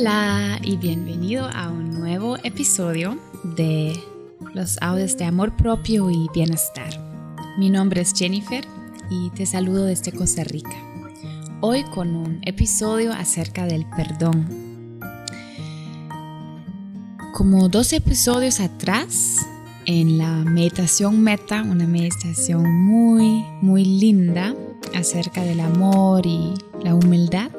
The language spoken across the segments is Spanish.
Hola y bienvenido a un nuevo episodio de los audios de amor propio y bienestar. Mi nombre es Jennifer y te saludo desde Costa Rica. Hoy con un episodio acerca del perdón. Como dos episodios atrás, en la meditación meta, una meditación muy, muy linda acerca del amor y la humildad,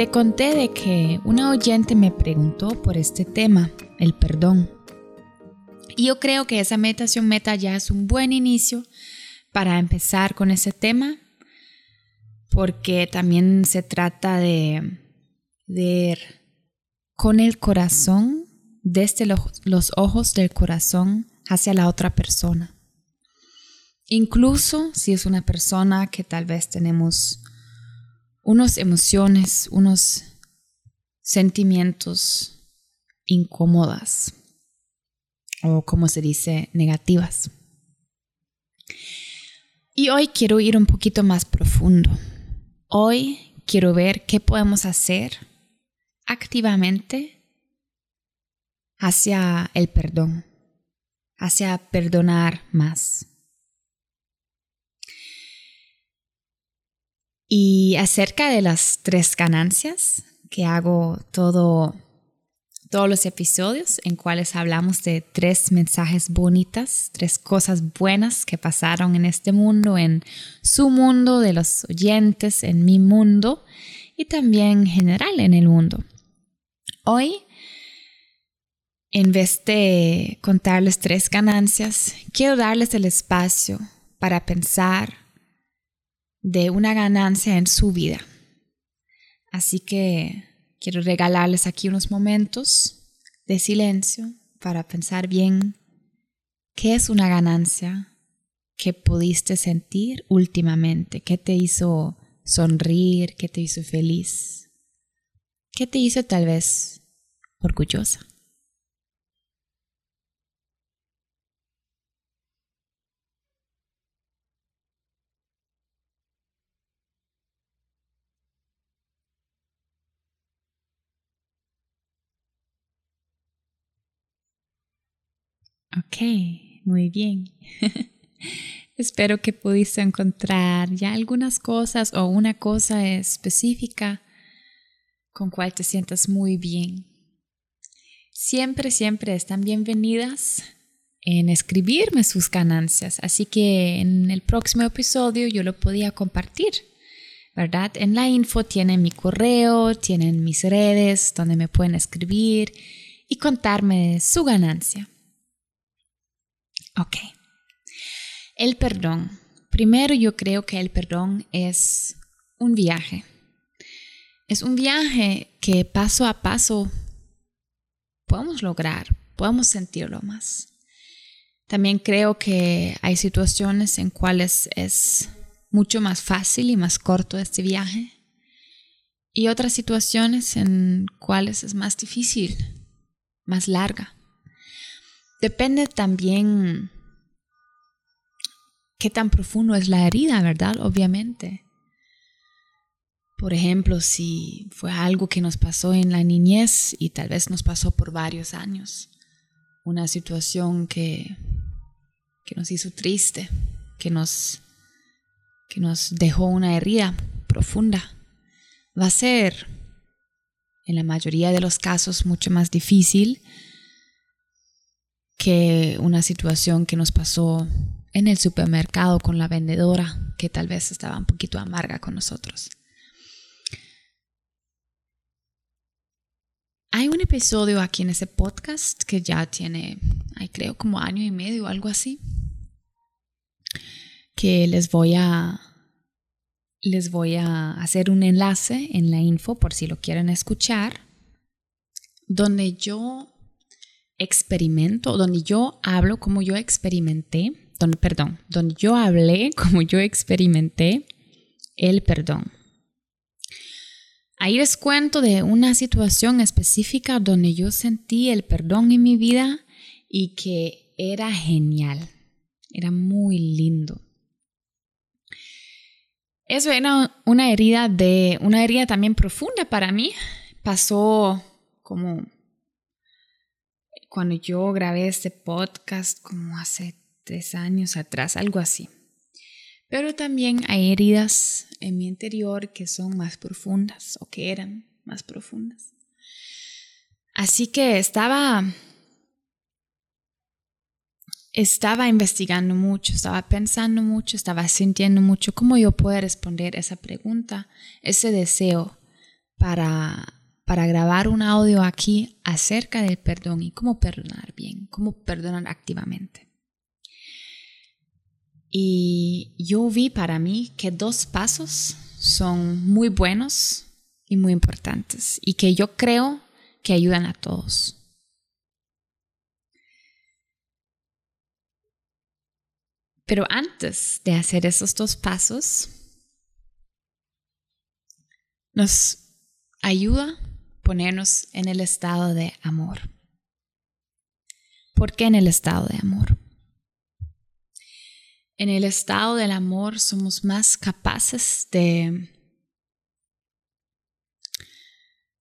te conté de que una oyente me preguntó por este tema, el perdón. Y yo creo que esa meditación meta ya es un buen inicio para empezar con ese tema, porque también se trata de ver con el corazón, desde los ojos del corazón hacia la otra persona. Incluso si es una persona que tal vez tenemos unas emociones, unos sentimientos incómodas o como se dice, negativas. Y hoy quiero ir un poquito más profundo. Hoy quiero ver qué podemos hacer activamente hacia el perdón, hacia perdonar más. Y acerca de las tres ganancias, que hago todo, todos los episodios en cuales hablamos de tres mensajes bonitas, tres cosas buenas que pasaron en este mundo, en su mundo, de los oyentes, en mi mundo y también en general en el mundo. Hoy, en vez de contarles tres ganancias, quiero darles el espacio para pensar de una ganancia en su vida. Así que quiero regalarles aquí unos momentos de silencio para pensar bien qué es una ganancia que pudiste sentir últimamente, qué te hizo sonreír, qué te hizo feliz, qué te hizo tal vez orgullosa. Ok, muy bien. Espero que pudiste encontrar ya algunas cosas o una cosa específica con cual te sientas muy bien. Siempre, siempre están bienvenidas en escribirme sus ganancias, así que en el próximo episodio yo lo podía compartir, ¿verdad? En la info tienen mi correo, tienen mis redes donde me pueden escribir y contarme su ganancia. Ok. El perdón. Primero yo creo que el perdón es un viaje. Es un viaje que paso a paso podemos lograr, podemos sentirlo más. También creo que hay situaciones en cuales es mucho más fácil y más corto este viaje y otras situaciones en cuales es más difícil, más larga. Depende también qué tan profundo es la herida, ¿verdad? Obviamente. Por ejemplo, si fue algo que nos pasó en la niñez y tal vez nos pasó por varios años, una situación que, que nos hizo triste, que nos, que nos dejó una herida profunda, va a ser en la mayoría de los casos mucho más difícil que una situación que nos pasó en el supermercado con la vendedora, que tal vez estaba un poquito amarga con nosotros. Hay un episodio aquí en ese podcast que ya tiene, hay creo como año y medio algo así, que les voy a les voy a hacer un enlace en la info por si lo quieren escuchar, donde yo experimento, donde yo hablo como yo experimenté, donde, perdón, donde yo hablé como yo experimenté el perdón. Ahí les cuento de una situación específica donde yo sentí el perdón en mi vida y que era genial, era muy lindo. Eso era una herida de una herida también profunda para mí, pasó como cuando yo grabé este podcast como hace tres años atrás, algo así. Pero también hay heridas en mi interior que son más profundas o que eran más profundas. Así que estaba estaba investigando mucho, estaba pensando mucho, estaba sintiendo mucho cómo yo puedo responder esa pregunta, ese deseo para, para grabar un audio aquí acerca del perdón y cómo perdonar bien, cómo perdonar activamente. Y yo vi para mí que dos pasos son muy buenos y muy importantes y que yo creo que ayudan a todos. Pero antes de hacer esos dos pasos, nos ayuda ponernos en el estado de amor. ¿Por qué en el estado de amor? En el estado del amor somos más capaces de,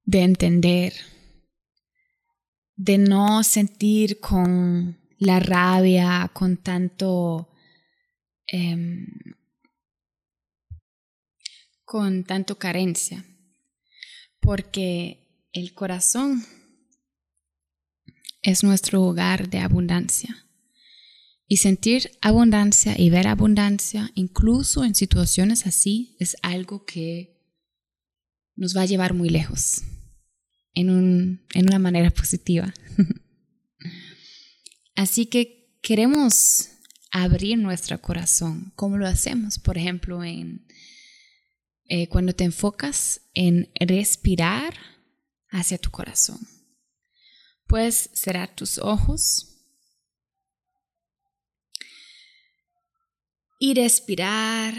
de entender, de no sentir con la rabia, con tanto Em, con tanto carencia, porque el corazón es nuestro hogar de abundancia. Y sentir abundancia y ver abundancia, incluso en situaciones así, es algo que nos va a llevar muy lejos, en, un, en una manera positiva. así que queremos abrir nuestro corazón. ¿Cómo lo hacemos? Por ejemplo, en, eh, cuando te enfocas en respirar hacia tu corazón. Puedes cerrar tus ojos y respirar,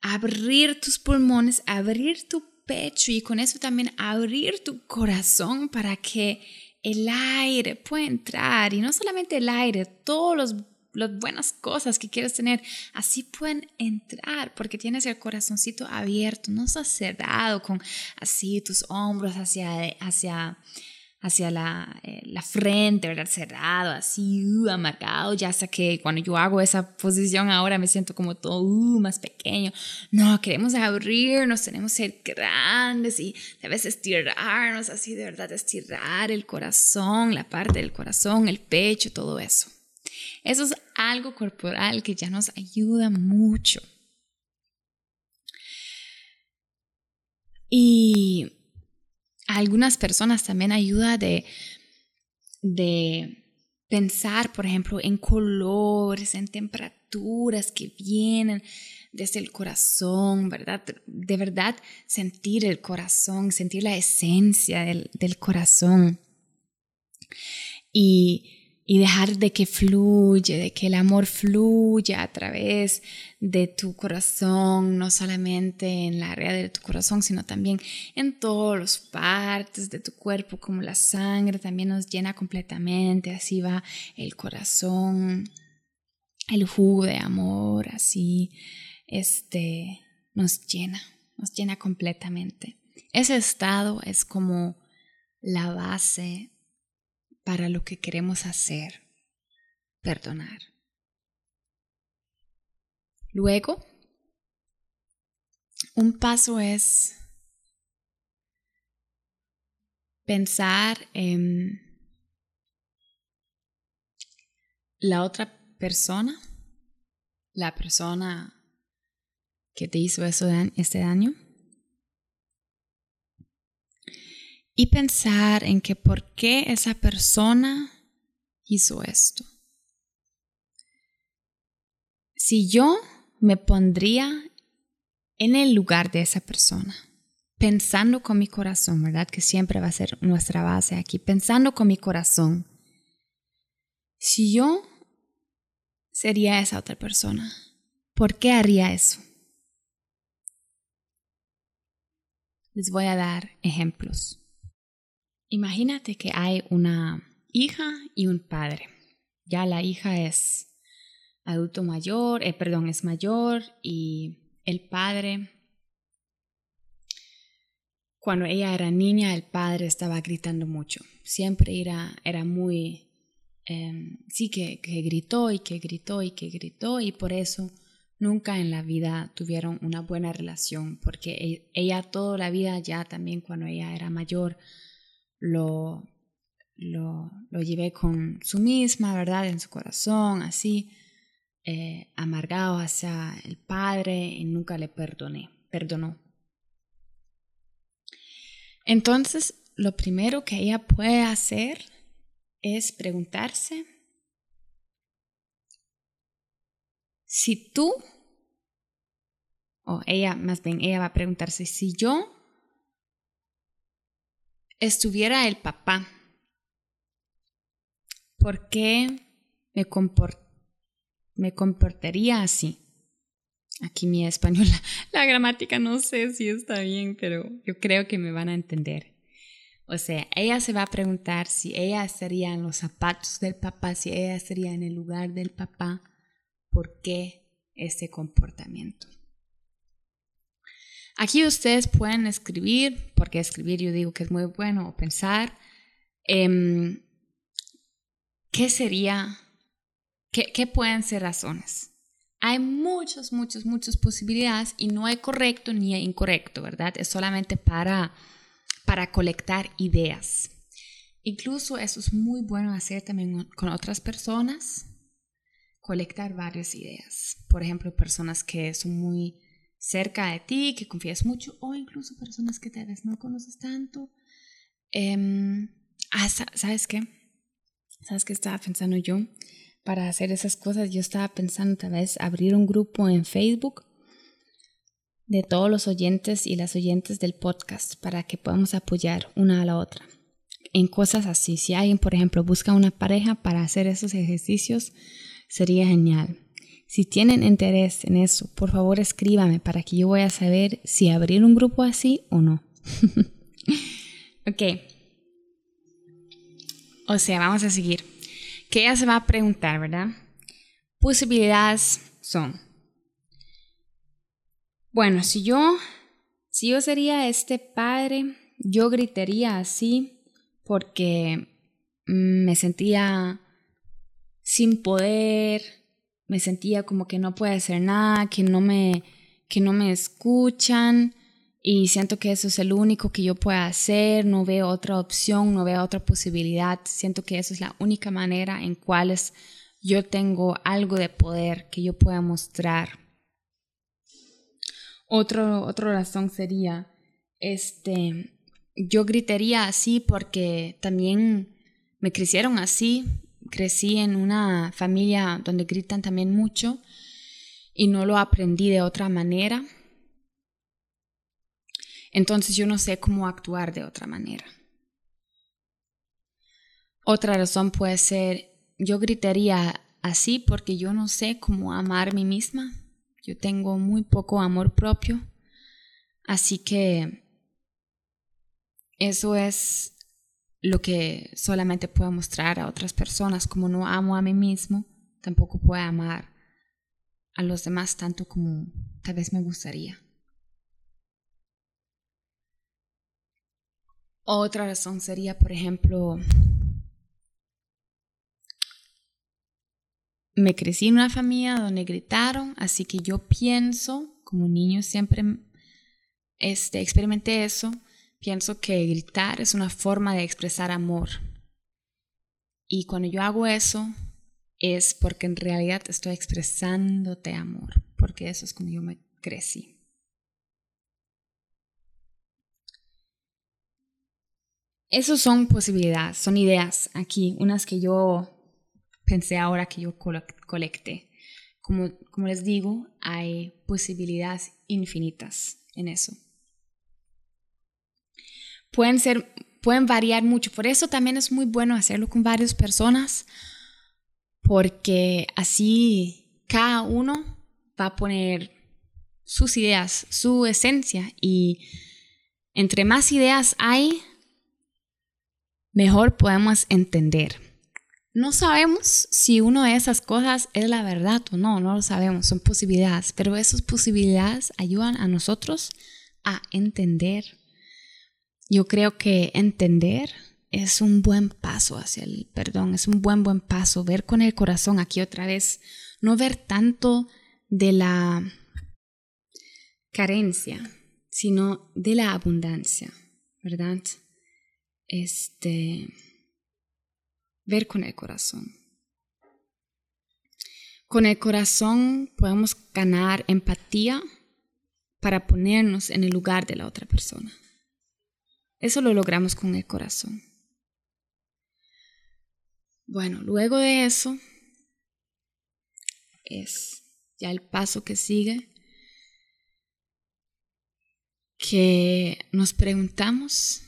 abrir tus pulmones, abrir tu pecho y con eso también abrir tu corazón para que el aire pueda entrar y no solamente el aire, todos los las buenas cosas que quieres tener, así pueden entrar porque tienes el corazoncito abierto, no estás cerrado con así tus hombros hacia, hacia, hacia la, eh, la frente, ¿verdad? Cerrado, así, uh, amargado, ya sé que cuando yo hago esa posición ahora me siento como todo uh, más pequeño. No, queremos abrirnos, tenemos que ser grandes y debes estirarnos, así de verdad, estirar el corazón, la parte del corazón, el pecho, todo eso. Eso es algo corporal que ya nos ayuda mucho. Y a algunas personas también ayuda de, de pensar, por ejemplo, en colores, en temperaturas que vienen desde el corazón, ¿verdad? De verdad sentir el corazón, sentir la esencia del, del corazón. Y y dejar de que fluye, de que el amor fluya a través de tu corazón, no solamente en la área de tu corazón, sino también en todas las partes de tu cuerpo, como la sangre también nos llena completamente, así va el corazón, el jugo de amor, así, este, nos llena, nos llena completamente. Ese estado es como la base para lo que queremos hacer, perdonar. Luego, un paso es pensar en la otra persona, la persona que te hizo eso, este daño. Y pensar en que por qué esa persona hizo esto. Si yo me pondría en el lugar de esa persona, pensando con mi corazón, ¿verdad? Que siempre va a ser nuestra base aquí, pensando con mi corazón. Si yo sería esa otra persona, ¿por qué haría eso? Les voy a dar ejemplos. Imagínate que hay una hija y un padre. Ya la hija es adulto mayor, eh, perdón, es mayor y el padre cuando ella era niña el padre estaba gritando mucho. Siempre era, era muy... Em, sí, que, que gritó y que gritó y que gritó y por eso nunca en la vida tuvieron una buena relación, porque e, ella toda la vida ya también cuando ella era mayor lo, lo, lo llevé con su misma, ¿verdad? En su corazón, así, eh, amargado hacia el padre y nunca le perdoné, perdonó. Entonces, lo primero que ella puede hacer es preguntarse si tú, o ella, más bien, ella va a preguntarse si yo estuviera el papá, ¿por qué me, me comportaría así? Aquí mi español, la, gramática no sé si está bien, pero yo creo que me van a entender. O sea, ella se va a preguntar si ella estaría en los zapatos del papá, si ella estaría en el lugar del papá, ¿por qué ese comportamiento? Aquí ustedes pueden escribir, porque escribir yo digo que es muy bueno, o pensar, em, ¿qué sería, qué, pueden ser razones? Hay muchas, muchas, muchas posibilidades y no hay correcto ni incorrecto, ¿verdad? Es solamente para, para colectar ideas. Incluso eso es muy bueno hacer también con otras personas, colectar varias ideas. Por ejemplo, personas que son muy cerca de ti, que confías mucho, o incluso personas que tal vez no conoces tanto. Em, ah, ¿Sabes qué? ¿Sabes qué estaba pensando yo? para hacer esas cosas, yo estaba pensando tal vez abrir un grupo en Facebook de todos los oyentes y las oyentes del podcast para que podamos apoyar una a la otra en cosas así. Si alguien, por ejemplo, busca una pareja para hacer esos ejercicios, sería genial. Si tienen interés en eso, por favor escríbame para que yo voy a saber si abrir un grupo así o no. ok. O sea, vamos a seguir que ella se va a preguntar, ¿verdad? Posibilidades son, bueno, si yo, si yo sería este padre, yo gritaría así porque me sentía sin poder, me sentía como que no puede hacer nada, que no me, que no me escuchan, y siento que eso es el único que yo pueda hacer, no veo otra opción, no veo otra posibilidad, siento que eso es la única manera en cuales yo tengo algo de poder que yo pueda mostrar. Otro, otra razón sería, este, yo gritaría así porque también me crecieron así, crecí en una familia donde gritan también mucho y no lo aprendí de otra manera entonces yo no sé cómo actuar de otra manera. Otra razón puede ser, yo gritaría así porque yo no sé cómo amar a mí misma. Yo tengo muy poco amor propio. Así que eso es lo que solamente puedo mostrar a otras personas. Como no amo a mí mismo, tampoco puedo amar a los demás tanto como tal vez me gustaría. Otra razón sería, por ejemplo, me crecí en una familia donde gritaron, así que yo pienso, como niño siempre este, experimenté eso, pienso que gritar es una forma de expresar amor. Y cuando yo hago eso, es porque en realidad estoy expresándote amor, porque eso es como yo me crecí. Esas son posibilidades, son ideas aquí, unas que yo pensé ahora que yo colecté. Como, como les digo, hay posibilidades infinitas en eso. Pueden ser, pueden variar mucho, por eso también es muy bueno hacerlo con varias personas, porque así cada uno va a poner sus ideas, su esencia y entre más ideas hay, mejor podemos entender. No sabemos si una de esas cosas es la verdad o no, no lo sabemos, son posibilidades, pero esas posibilidades ayudan a nosotros a entender yo creo que entender es un buen paso hacia el perdón, es un buen, buen paso, ver con el corazón aquí otra vez, no ver tanto de la carencia, sino de la abundancia, ¿verdad? Este, ver con el corazón. Con el corazón podemos ganar empatía para ponernos en el lugar de la otra persona. Eso lo logramos con el corazón. Bueno, luego de eso es ya el paso que sigue, que nos preguntamos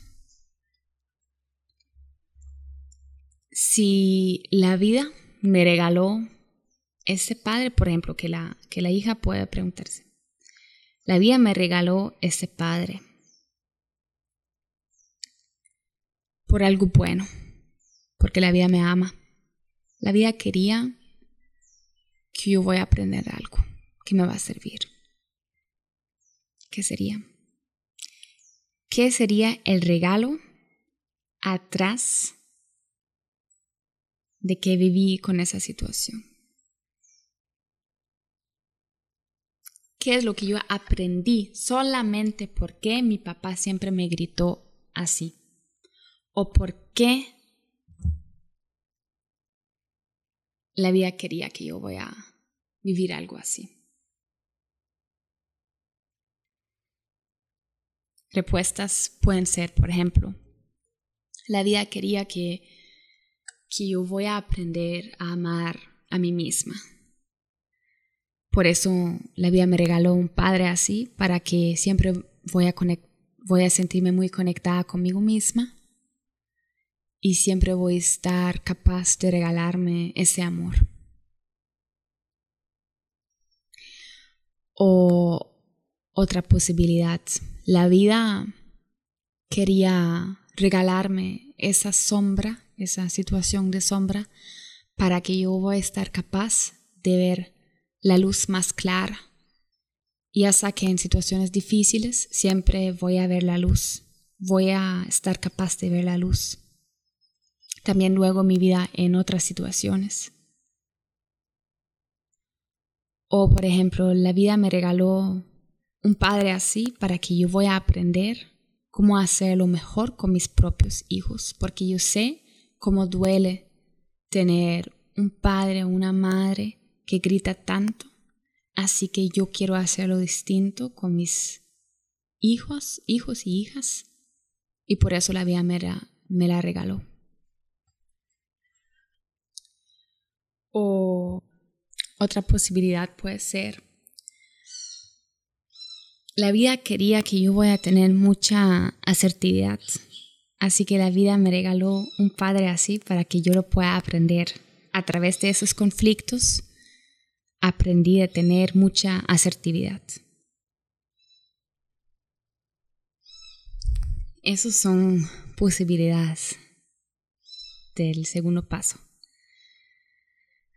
si la vida me regaló ese padre, por ejemplo, que la, que la hija puede preguntarse, la vida me regaló ese padre por algo bueno, porque la vida me ama. La vida quería que yo voy a aprender algo que me va a servir. ¿Qué sería? ¿Qué sería el regalo atrás de que viví con esa situación? qué es lo que yo aprendí solamente porque mi papá siempre me gritó así. O por qué la vida quería que yo voy a vivir algo así. Respuestas pueden ser, por ejemplo, la vida quería que, que yo voy a aprender a amar a mí misma, por eso la vida me regaló un padre así, para que siempre voy a, voy a sentirme muy conectada conmigo misma y siempre voy a estar capaz de regalarme ese amor. O otra posibilidad, la vida quería regalarme esa sombra, esa situación de sombra, para que yo voy a estar capaz de ver la luz más clara. Y hasta que en situaciones difíciles siempre voy a ver la luz, voy a estar capaz de ver la luz. También luego mi vida en otras situaciones. O por ejemplo, la vida me regaló un padre así para que yo voy a aprender cómo hacerlo mejor con mis propios hijos, porque yo sé cómo duele tener un padre o una madre que grita tanto, así que yo quiero hacerlo distinto con mis hijos, hijos y hijas, y por eso la vida me la, me la regaló. O otra posibilidad puede ser, la vida quería que yo voy a tener mucha asertividad, así que la vida me regaló un padre así para que yo lo pueda aprender a través de esos conflictos aprendí a tener mucha asertividad. Esas son posibilidades del segundo paso.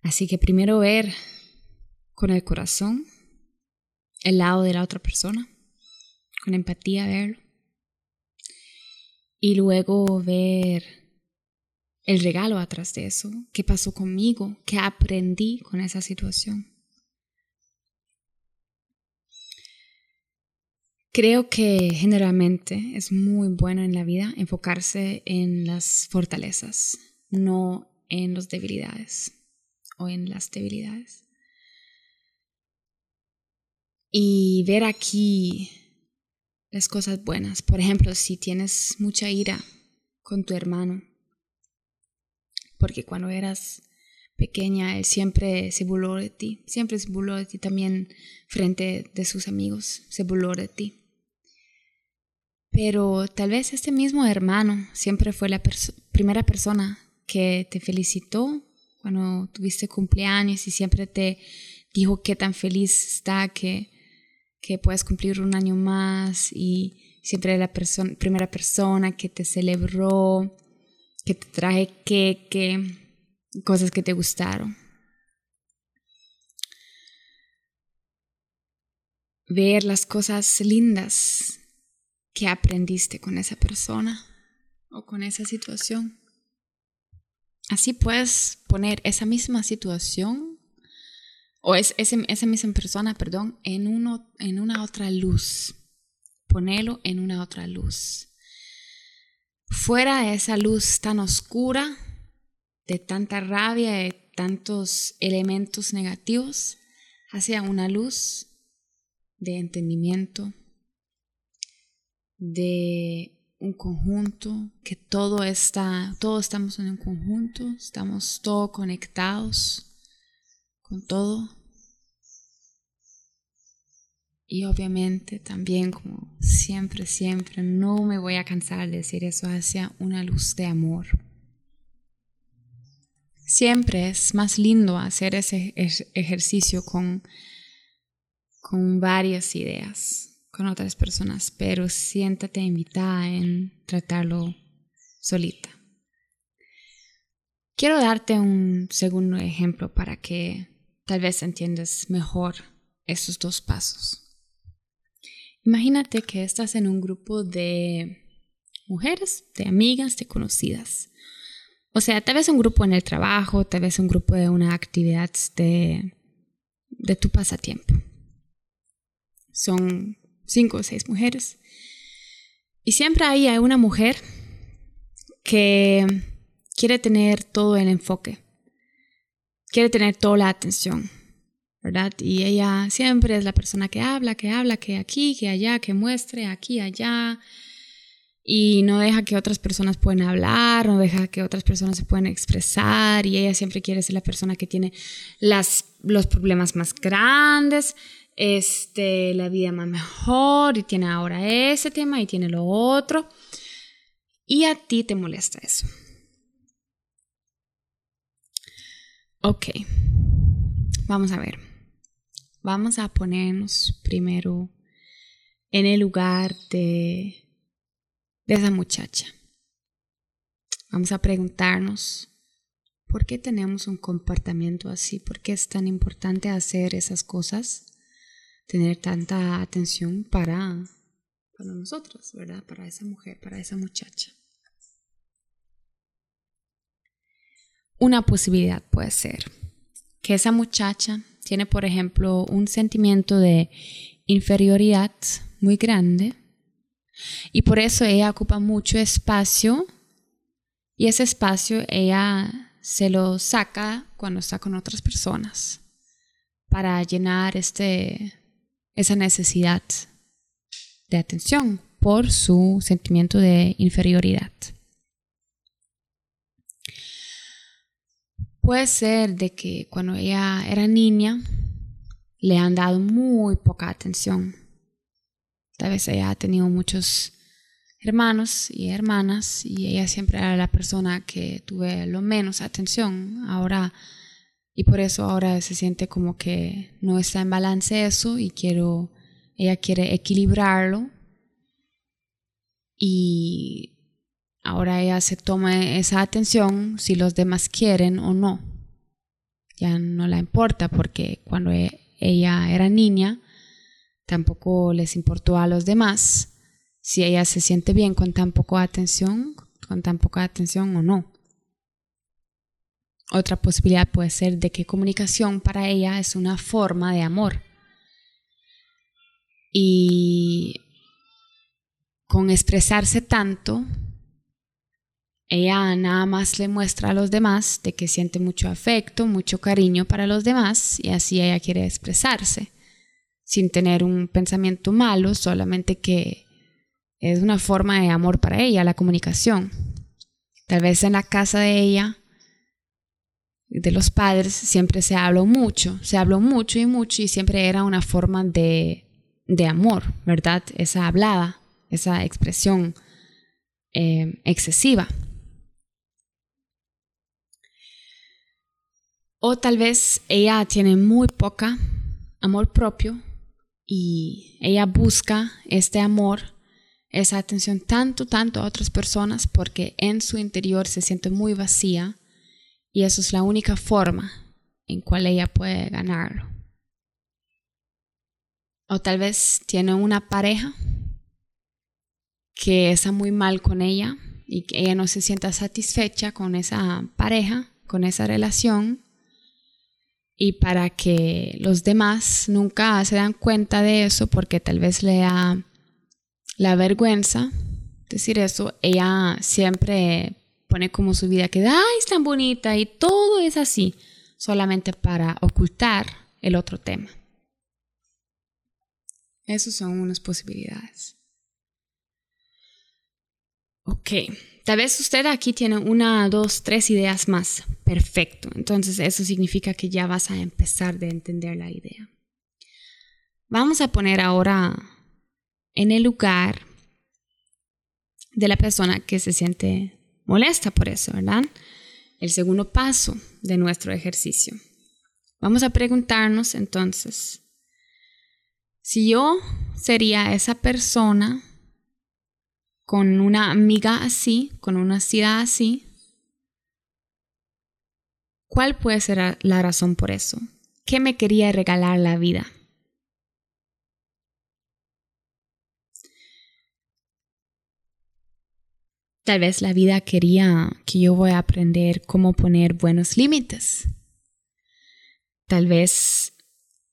Así que primero ver con el corazón el lado de la otra persona, con empatía verlo. Y luego ver el regalo atrás de eso, qué pasó conmigo, qué aprendí con esa situación. Creo que generalmente es muy bueno en la vida enfocarse en las fortalezas, no en las debilidades o en las debilidades. Y ver aquí las cosas buenas. Por ejemplo, si tienes mucha ira con tu hermano, porque cuando eras pequeña él siempre se burló de ti, siempre se burló de ti también frente de sus amigos, se burló de ti. Pero tal vez este mismo hermano siempre fue la primera persona que te felicitó cuando tuviste cumpleaños y siempre te dijo qué tan feliz está que, que puedes cumplir un año más y siempre la primera persona que te celebró, que te traje queque, cosas que te gustaron. Ver las cosas lindas ¿Qué aprendiste con esa persona o con esa situación? Así puedes poner esa misma situación o es, esa misma persona, perdón, en, uno, en una otra luz. Ponelo en una otra luz. Fuera de esa luz tan oscura, de tanta rabia, de tantos elementos negativos, hacia una luz de entendimiento, de un conjunto, que todo está, todos estamos en un conjunto, estamos todos conectados con todo. Y obviamente también, como siempre, siempre, no me voy a cansar de decir eso hacia una luz de amor. Siempre es más lindo hacer ese ejercicio con, con varias ideas con otras personas, pero siéntate invitada en tratarlo solita. Quiero darte un segundo ejemplo para que tal vez entiendas mejor esos dos pasos. Imagínate que estás en un grupo de mujeres, de amigas, de conocidas. O sea, tal vez un grupo en el trabajo, tal vez un grupo de una actividad de, de tu pasatiempo. Son cinco o seis mujeres. Y siempre hay una mujer que quiere tener todo el enfoque, quiere tener toda la atención, ¿verdad? Y ella siempre es la persona que habla, que habla, que aquí, que allá, que muestre aquí, allá. Y no deja que otras personas puedan hablar, no deja que otras personas se puedan expresar. Y ella siempre quiere ser la persona que tiene las, los problemas más grandes este, la vida más mejor y tiene ahora ese tema y tiene lo otro. Y a ti te molesta eso. Ok, vamos a ver. Vamos a ponernos primero en el lugar de, de esa muchacha. Vamos a preguntarnos por qué tenemos un comportamiento así, por qué es tan importante hacer esas cosas tener tanta atención para, para nosotros, ¿verdad? Para esa mujer, para esa muchacha. Una posibilidad puede ser que esa muchacha tiene, por ejemplo, un sentimiento de inferioridad muy grande y por eso ella ocupa mucho espacio y ese espacio ella se lo saca cuando está con otras personas para llenar este esa necesidad de atención por su sentimiento de inferioridad. Puede ser de que cuando ella era niña le han dado muy poca atención. Tal vez ella ha tenido muchos hermanos y hermanas y ella siempre era la persona que tuve lo menos atención. Ahora y por eso ahora se siente como que no está en balance eso y quiero, ella quiere equilibrarlo. Y ahora ella se toma esa atención si los demás quieren o no. Ya no la importa porque cuando e, ella era niña tampoco les importó a los demás si ella se siente bien con tan poca atención, con tan poca atención o no. Otra posibilidad puede ser de que comunicación para ella es una forma de amor. Y con expresarse tanto, ella nada más le muestra a los demás de que siente mucho afecto, mucho cariño para los demás y así ella quiere expresarse, sin tener un pensamiento malo, solamente que es una forma de amor para ella, la comunicación. Tal vez en la casa de ella de los padres siempre se habló mucho, se habló mucho y mucho y siempre era una forma de, de amor, ¿verdad? Esa hablada, esa expresión eh, excesiva. O tal vez ella tiene muy poca amor propio y ella busca este amor, esa atención tanto, tanto a otras personas porque en su interior se siente muy vacía y eso es la única forma en cual ella puede ganarlo. O tal vez tiene una pareja que está muy mal con ella y que ella no se sienta satisfecha con esa pareja, con esa relación, y para que los demás nunca se dan cuenta de eso porque tal vez le da la vergüenza decir eso, ella siempre pone como su vida que, ay, es tan bonita y todo es así, solamente para ocultar el otro tema. Esas son unas posibilidades. Ok, tal vez usted aquí tiene una, dos, tres ideas más. Perfecto. Entonces eso significa que ya vas a empezar de entender la idea. Vamos a poner ahora en el lugar de la persona que se siente molesta por eso, ¿verdad? El segundo paso de nuestro ejercicio. Vamos a preguntarnos entonces, si yo sería esa persona con una amiga así, con una ciudad así, ¿cuál puede ser la razón por eso? ¿Qué me quería regalar la vida? Tal vez la vida quería que yo voy a aprender cómo poner buenos límites. Tal vez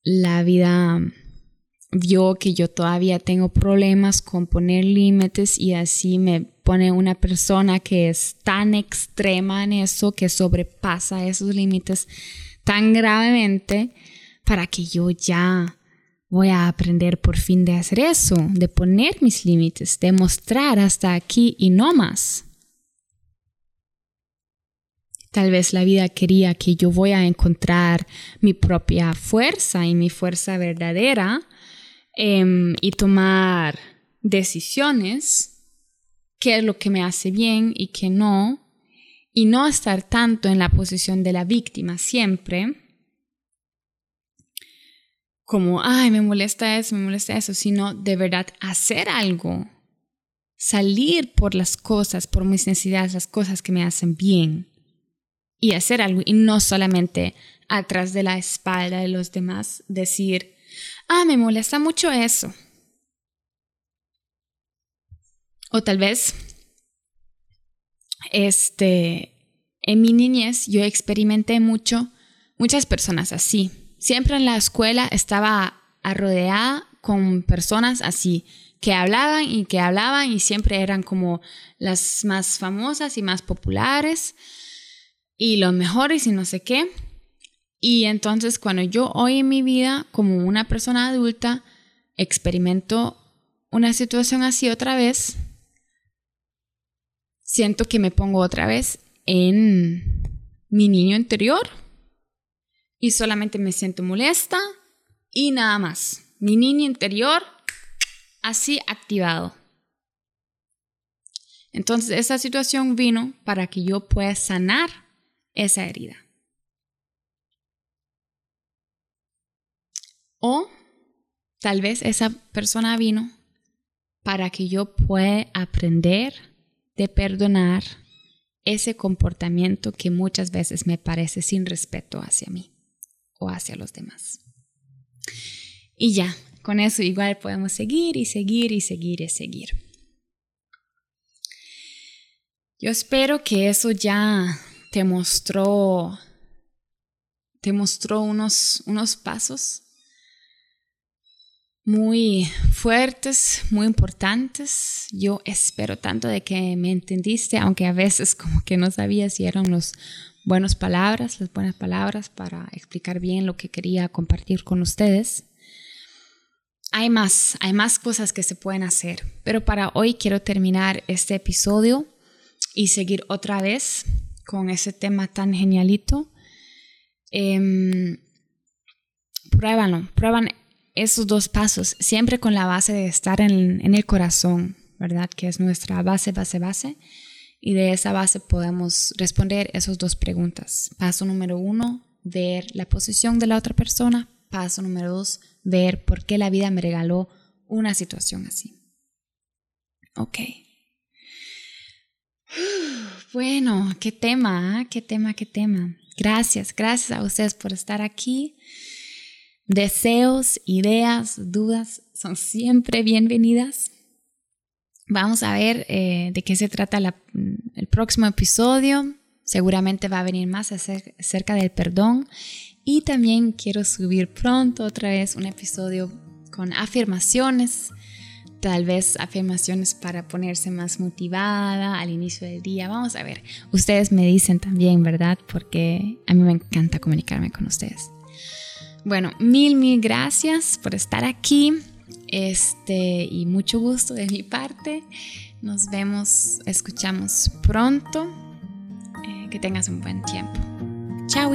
la vida vio que yo todavía tengo problemas con poner límites y así me pone una persona que es tan extrema en eso, que sobrepasa esos límites tan gravemente para que yo ya voy a aprender por fin de hacer eso, de poner mis límites, de mostrar hasta aquí y no más. Tal vez la vida quería que yo voy a encontrar mi propia fuerza y mi fuerza verdadera Em, y tomar decisiones, qué es lo que me hace bien y qué no, y no estar tanto en la posición de la víctima siempre, como, ay, me molesta eso, me molesta eso, sino de verdad hacer algo, salir por las cosas, por mis necesidades, las cosas que me hacen bien, y hacer algo, y no solamente atrás de la espalda de los demás decir, ah, me molesta mucho eso. O tal vez, este, en mi niñez yo experimenté mucho, muchas personas así. Siempre en la escuela estaba rodeada con personas así, que hablaban y que hablaban y siempre eran como las más famosas y más populares y los mejores y no sé qué. Y entonces cuando yo hoy en mi vida, como una persona adulta, experimento una situación así otra vez, siento que me pongo otra vez en mi niño interior y solamente me siento molesta y nada más. Mi niño interior así activado. Entonces esa situación vino para que yo pueda sanar esa herida. O tal vez esa persona vino para que yo pueda aprender de perdonar ese comportamiento que muchas veces me parece sin respeto hacia mí hacia los demás. Y ya, con eso igual podemos seguir y seguir y seguir y seguir. Yo espero que eso ya te mostró te mostró unos, unos pasos muy fuertes, muy importantes. Yo espero tanto de que me entendiste, aunque a veces como que no sabía si eran las buenas palabras, las buenas palabras para explicar bien lo que quería compartir con ustedes. Hay más, hay más cosas que se pueden hacer, pero para hoy quiero terminar este episodio y seguir otra vez con ese tema tan genialito. Eh, pruébalo, prueban esos dos pasos, siempre con la base de estar en, el corazón, ¿verdad? Que es nuestra base, base, base. Y de esa base podemos responder esas dos preguntas. Paso número uno, ver la posición de la otra persona. Paso número dos, ver por qué la vida me regaló una situación así. Ok. Bueno, qué tema, ¿ah? qué tema, qué tema. Gracias, gracias a ustedes por estar aquí. Deseos, ideas, dudas son siempre bienvenidas. Vamos a ver eh, de qué se trata el próximo episodio. Seguramente va a venir más acerca del perdón. Y también quiero subir pronto otra vez un episodio con afirmaciones. Tal vez afirmaciones para ponerse más motivada al inicio del día. Vamos a ver. Ustedes me dicen también, ¿verdad? Porque a mí me encanta comunicarme con ustedes. Bueno, mil, mil gracias por estar aquí. Este, y mucho gusto de mi parte. Nos vemos, escuchamos pronto. Eh, que tengas un buen tiempo. Chao.